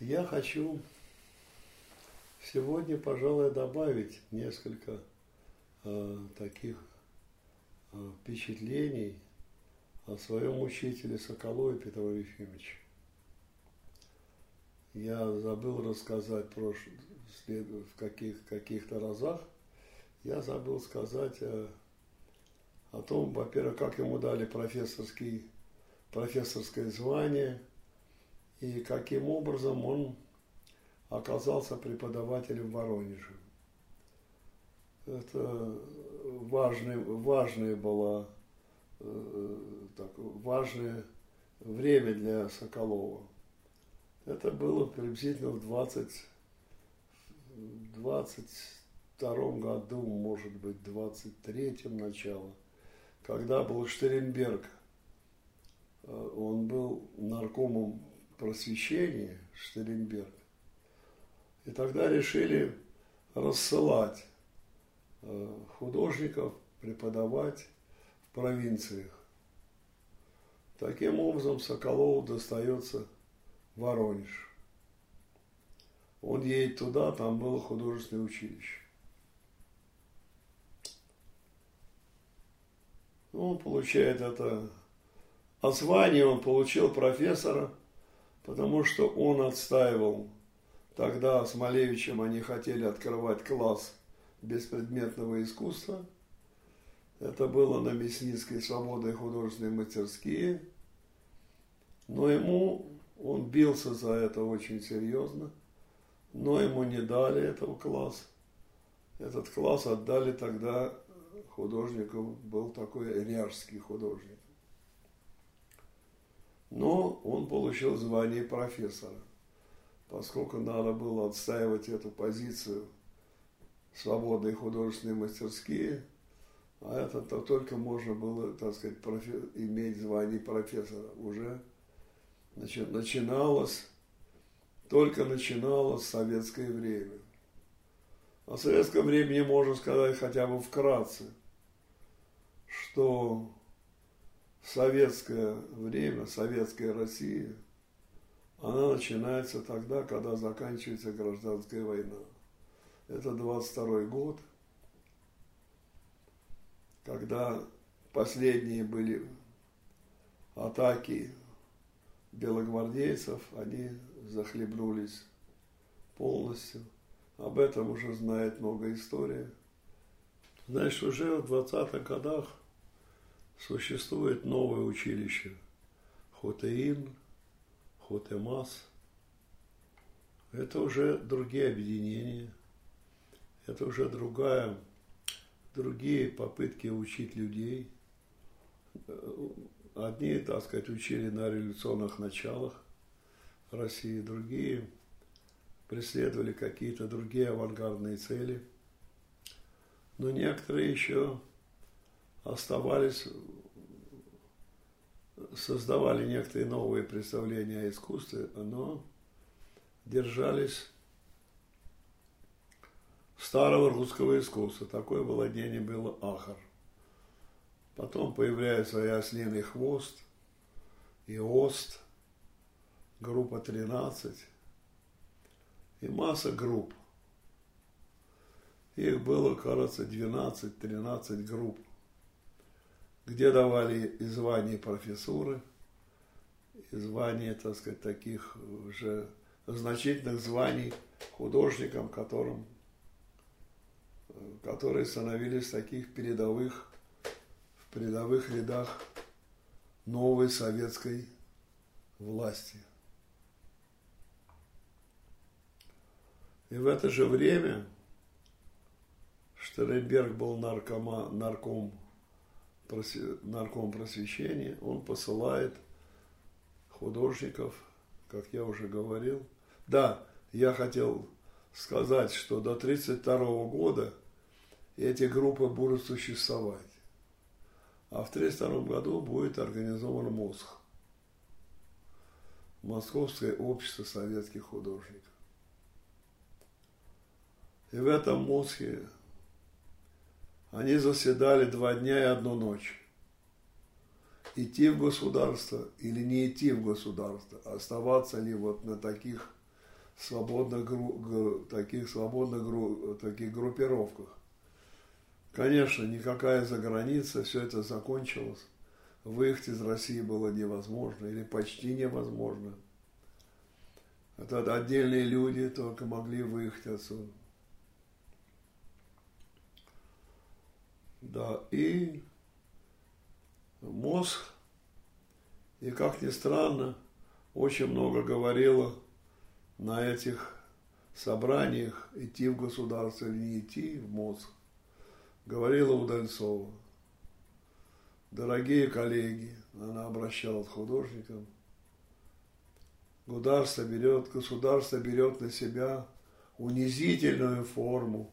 Я хочу сегодня, пожалуй, добавить несколько э, таких э, впечатлений о своем учителе Соколове Петре Ефимовиче. Я забыл рассказать прош... в каких, каких-то разах, я забыл сказать о, о том, во-первых, как ему дали профессорский, профессорское звание, и каким образом он оказался преподавателем в Воронеже. Это важный, важная была, э, так, важное время для Соколова. Это было приблизительно в 20, 22 году, может быть, 23-м начало, когда был Штеренберг. Э, он был наркомом просвещения Штеренберг. И тогда решили рассылать э, художников преподавать в провинциях. Таким образом Соколову достается Воронеж. Он едет туда, там было художественное училище. Он получает это, а звание он получил профессора, потому что он отстаивал Тогда с Малевичем они хотели открывать класс беспредметного искусства. Это было на Мясницкой свободной художественной мастерские. Но ему, он бился за это очень серьезно, но ему не дали этого класса. Этот класс отдали тогда художнику, был такой ряжский художник. Но он получил звание профессора поскольку надо было отстаивать эту позицию свободные художественные мастерские, а это -то только можно было, так сказать, профи, иметь звание профессора. Уже значит, начиналось, только начиналось советское время. О советском времени можно сказать хотя бы вкратце, что советское время, советская Россия – она начинается тогда, когда заканчивается гражданская война. Это 22 год, когда последние были атаки белогвардейцев, они захлебнулись полностью. Об этом уже знает много истории. Знаешь, уже в 20-х годах существует новое училище Хотеин – Хотемас, это уже другие объединения, это уже другая, другие попытки учить людей. Одни, так сказать, учили на революционных началах России, другие преследовали какие-то другие авангардные цели. Но некоторые еще оставались создавали некоторые новые представления о искусстве, но держались старого русского искусства. Такое владение было Ахар. Потом появляется и ослиный хвост, и ост, группа 13, и масса групп. Их было, кажется, 12-13 групп где давали и звание профессуры, и звание, так сказать, таких уже значительных званий художникам, которым, которые становились таких передовых, в передовых рядах новой советской власти. И в это же время Штернберг был наркома, нарком нарком просвещения, он посылает художников, как я уже говорил. Да, я хотел сказать, что до 1932 года эти группы будут существовать. А в 1932 году будет организован МОСХ. Московское общество советских художников. И в этом МОСХе они заседали два дня и одну ночь. Идти в государство или не идти в государство, оставаться ли вот на таких свободных, таких свободных таких группировках. Конечно, никакая заграница, все это закончилось. Выехать из России было невозможно или почти невозможно. Это отдельные люди только могли выехать отсюда. Да, и мозг, и как ни странно, очень много говорила на этих собраниях идти в государство или не идти в мозг. Говорила Удальцова. Дорогие коллеги, она обращалась к художникам, государство берет, государство берет на себя унизительную форму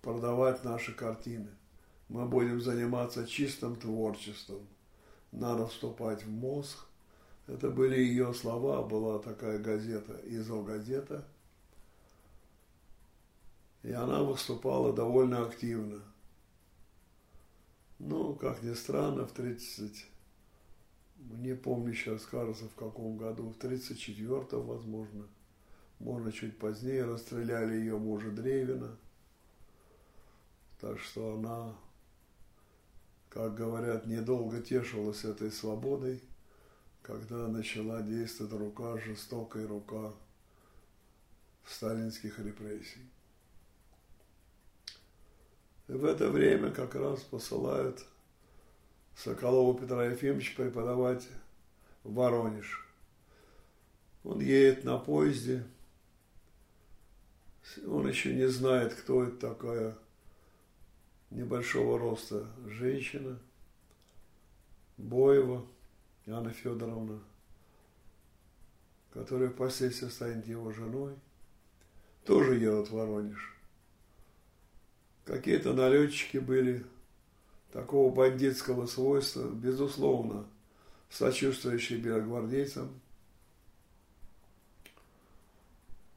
продавать наши картины – мы будем заниматься чистым творчеством. Надо вступать в мозг. Это были ее слова, была такая газета, изо-газета. И она выступала довольно активно. Ну, как ни странно, в 30, не помню сейчас, кажется, в каком году, в 34-м, возможно, можно чуть позднее, расстреляли ее мужа Древина. Так что она как говорят, недолго тешилась этой свободой, когда начала действовать рука, жестокая рука сталинских репрессий. И в это время как раз посылают Соколова Петра Ефимовича преподавать в Воронеж. Он едет на поезде, он еще не знает, кто это такая небольшого роста женщина, Боева Анна Федоровна, которая впоследствии станет его женой, тоже едут в Воронеж. Какие-то налетчики были такого бандитского свойства, безусловно, сочувствующие белогвардейцам.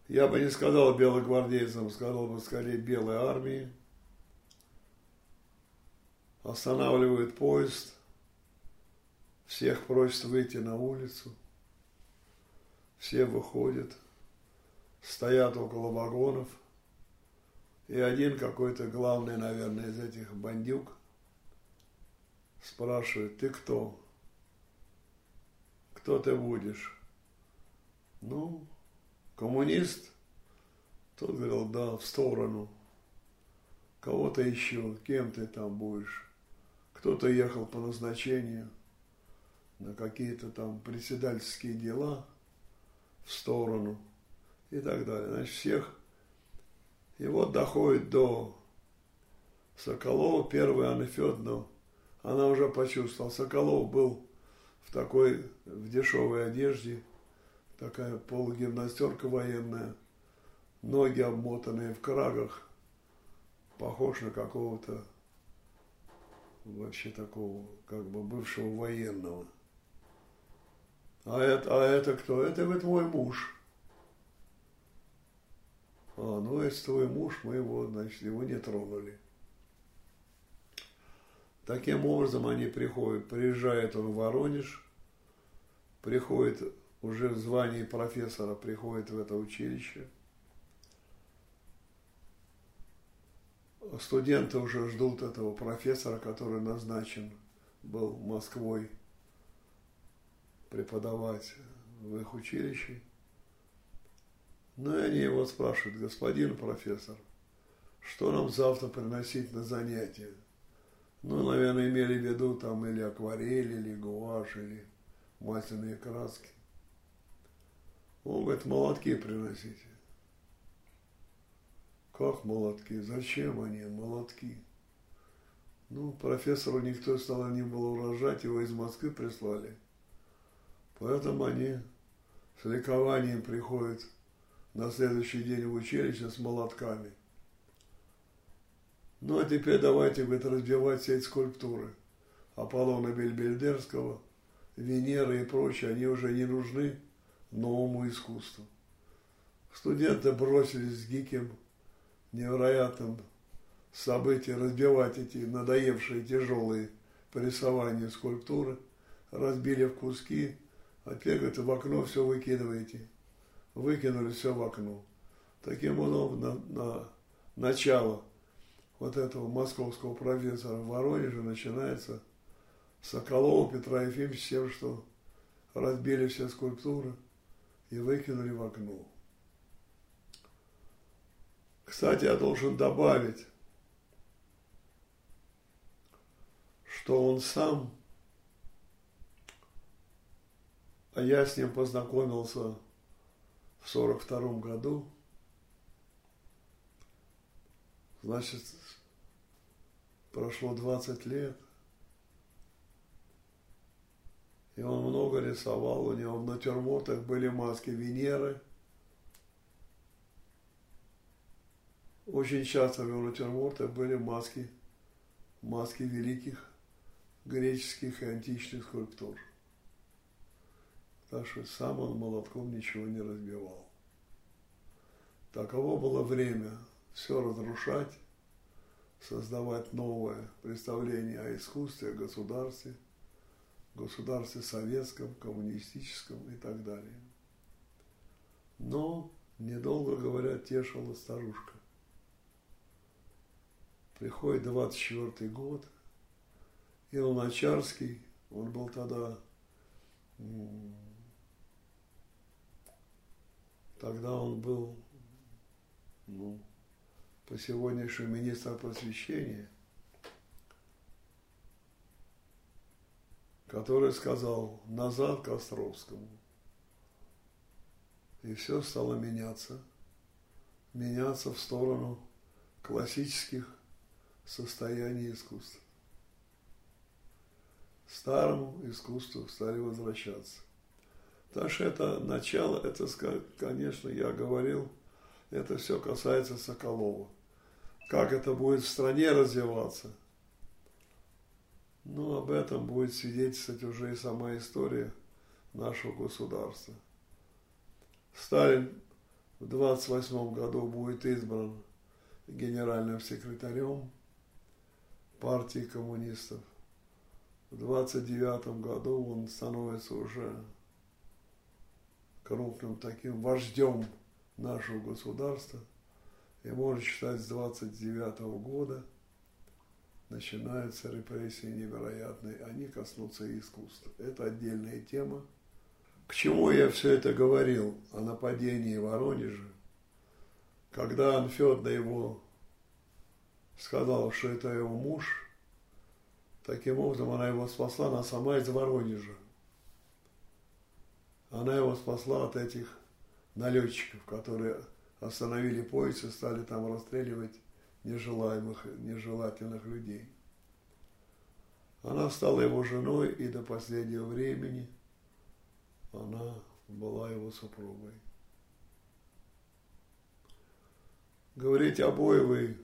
Я бы не сказал белогвардейцам, сказал бы скорее белой армии – останавливают поезд, всех просят выйти на улицу, все выходят, стоят около вагонов, и один какой-то главный, наверное, из этих бандюк спрашивает, ты кто? Кто ты будешь? Ну, коммунист? Тот говорил, да, в сторону. Кого-то еще, кем ты там будешь? Кто-то ехал по назначению на какие-то там председательские дела в сторону и так далее. Значит, всех. И вот доходит до Соколова, первая Анна Федоровна, она уже почувствовала. Соколов был в такой, в дешевой одежде, такая полугимнастерка военная, ноги обмотанные в крагах, похож на какого-то вообще такого, как бы бывшего военного. А это, а это кто? Это вы твой муж. А, ну это твой муж, мы его, значит, его не тронули. Таким образом они приходят, приезжает он в Воронеж, приходит уже в звании профессора, приходит в это училище – студенты уже ждут этого профессора, который назначен был Москвой преподавать в их училище. Ну и они его спрашивают, господин профессор, что нам завтра приносить на занятия? Ну, наверное, имели в виду там или акварель, или гуашь, или масляные краски. Он говорит, молотки приносите. Как молотки? Зачем они, молотки? Ну, профессору никто стало не было урожать, его из Москвы прислали. Поэтому они с ликованием приходят на следующий день в училище с молотками. Ну, а теперь давайте, говорит, разбивать все эти скульптуры. Аполлона Бельбельдерского, Венеры и прочее, они уже не нужны новому искусству. Студенты бросились с Гикем невероятном событии разбивать эти надоевшие тяжелые по рисованию скульптуры, разбили в куски, а теперь, говорит, в окно все выкидываете. выкинули все в окно. Таким образом, на, на начало вот этого московского профессора в Воронеже начинается Соколова Петра Ефимовича тем, что разбили все скульптуры и выкинули в окно. Кстати, я должен добавить, что он сам, а я с ним познакомился в сорок втором году, значит, прошло 20 лет, и он много рисовал, у него в натюрмортах были маски Венеры. Очень часто в его натюрмортах были маски, маски великих греческих и античных скульптур. Так что сам он молотком ничего не разбивал. Таково было время все разрушать, создавать новое представление о искусстве, о государстве, государстве советском, коммунистическом и так далее. Но, недолго говоря, тешила старушка. Приходит 24 год, и Луначарский, он был тогда, тогда он был, ну, по сегодняшнему министра просвещения, который сказал назад к Островскому. И все стало меняться, меняться в сторону классических состояний искусства. Старому искусству стали возвращаться. Так что это начало, это, конечно, я говорил, это все касается Соколова как это будет в стране развиваться. Ну, об этом будет свидетельствовать уже и сама история нашего государства. Сталин в 28 году будет избран генеральным секретарем партии коммунистов. В 29 году он становится уже крупным таким вождем нашего государства – и можно считать, с 29 года начинаются репрессии невероятные. Они коснутся искусства. Это отдельная тема. К чему я все это говорил о нападении в Воронеже, когда Анфедда его сказал, что это его муж, таким образом она его спасла, она сама из Воронежа. Она его спасла от этих налетчиков, которые остановили поезд и стали там расстреливать нежелаемых, нежелательных людей. Она стала его женой, и до последнего времени она была его супругой. Говорить о Боевой,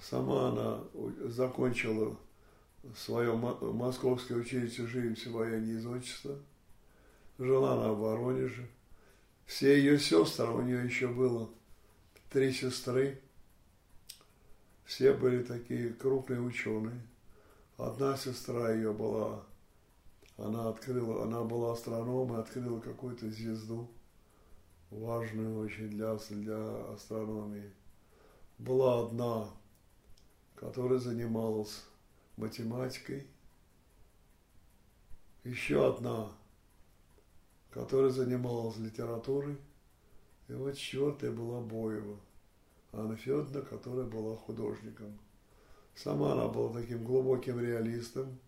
сама она закончила свое московское училище живописи военной из отчества. Жила она в Воронеже – все ее сестры, у нее еще было три сестры, все были такие крупные ученые. Одна сестра ее была, она открыла, она была астрономом и открыла какую-то звезду, важную очень для, для астрономии. Была одна, которая занималась математикой, еще одна – которая занималась литературой. И вот четвертая была Боева, Анна Федоровна, которая была художником. Сама она была таким глубоким реалистом.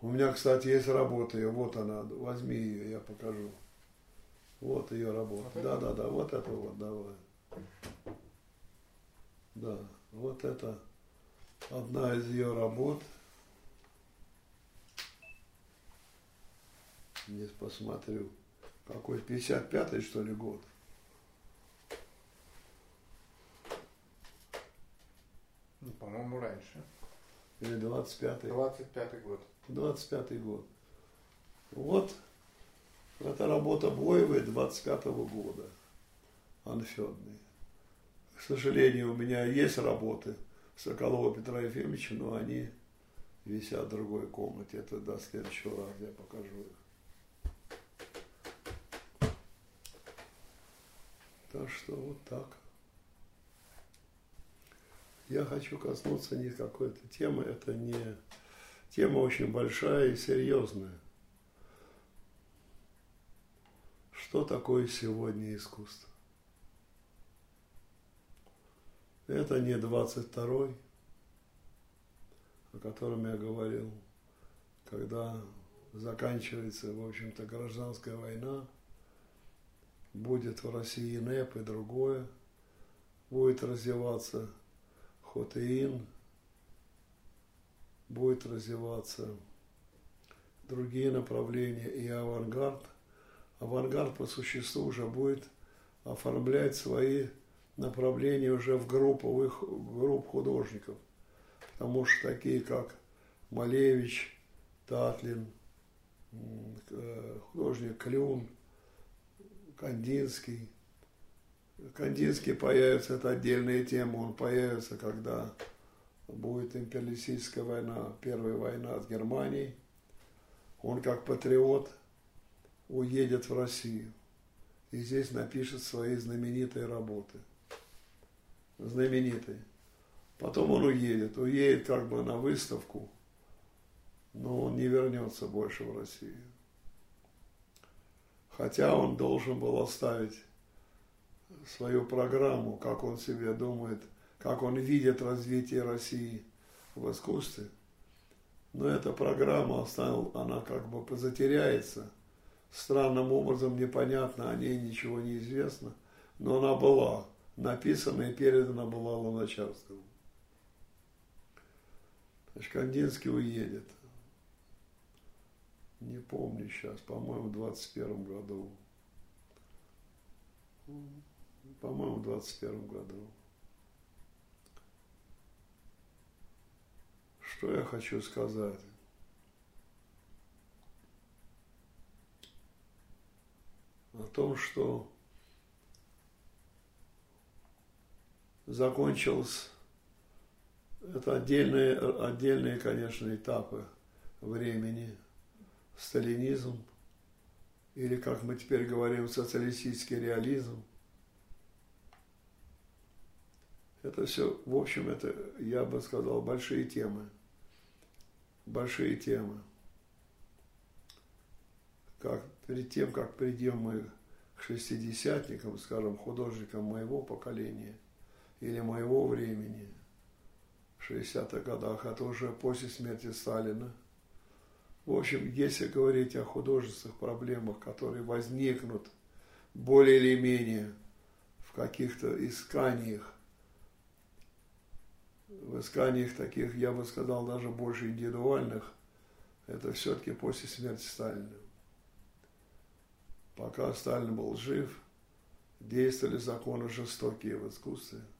У меня, кстати, есть работа ее, вот она, возьми ее, я покажу. Вот ее работа. да, да, да, вот это вот, давай. Да, вот это одна из ее работ – Здесь посмотрю. Какой 55-й, что ли, год? Ну, по-моему, раньше. Или 25-й? 25-й год. 25-й год. Вот это работа Боевой 25-го года. Анфедной к сожалению, у меня есть работы Соколова Петра Ефимовича, но они висят в другой комнате. Это до следующего раза я покажу их. Так что вот так. Я хочу коснуться не какой-то темы, это не тема очень большая и серьезная. Что такое сегодня искусство? Это не 22-й, о котором я говорил, когда заканчивается, в общем-то, гражданская война, будет в России НЭП и другое, будет развиваться Хотеин, будет развиваться другие направления и авангард. Авангард по существу уже будет оформлять свои направления уже в групповых групп художников. Потому что такие, как Малевич, Татлин, э, художник Клюн, Кандинский. Кандинский появится, это отдельная тема, он появится, когда будет империалистическая война, первая война с Германией. Он как патриот уедет в Россию и здесь напишет свои знаменитые работы. Знаменитые. Потом он уедет, уедет как бы на выставку, но он не вернется больше в Россию. Хотя он должен был оставить свою программу, как он себе думает, как он видит развитие России в искусстве. Но эта программа оставил, она как бы затеряется. Странным образом непонятно, о ней ничего не известно. Но она была написана и передана была Луначарскому. Значит, Кандинский уедет. Не помню сейчас, по-моему, в 21 году. По-моему, в 21 году. Что я хочу сказать? О том, что закончился это отдельные, отдельные, конечно, этапы времени. Сталинизм, или, как мы теперь говорим, социалистический реализм. Это все, в общем, это, я бы сказал, большие темы. Большие темы. Как, перед тем, как придем мы к шестидесятникам, скажем, художникам моего поколения или моего времени – 60-х годах, это уже после смерти Сталина. В общем, если говорить о художественных проблемах, которые возникнут более или менее в каких-то исканиях, в исканиях таких, я бы сказал, даже больше индивидуальных, это все-таки после смерти Сталина. Пока Сталин был жив, действовали законы жестокие в искусстве –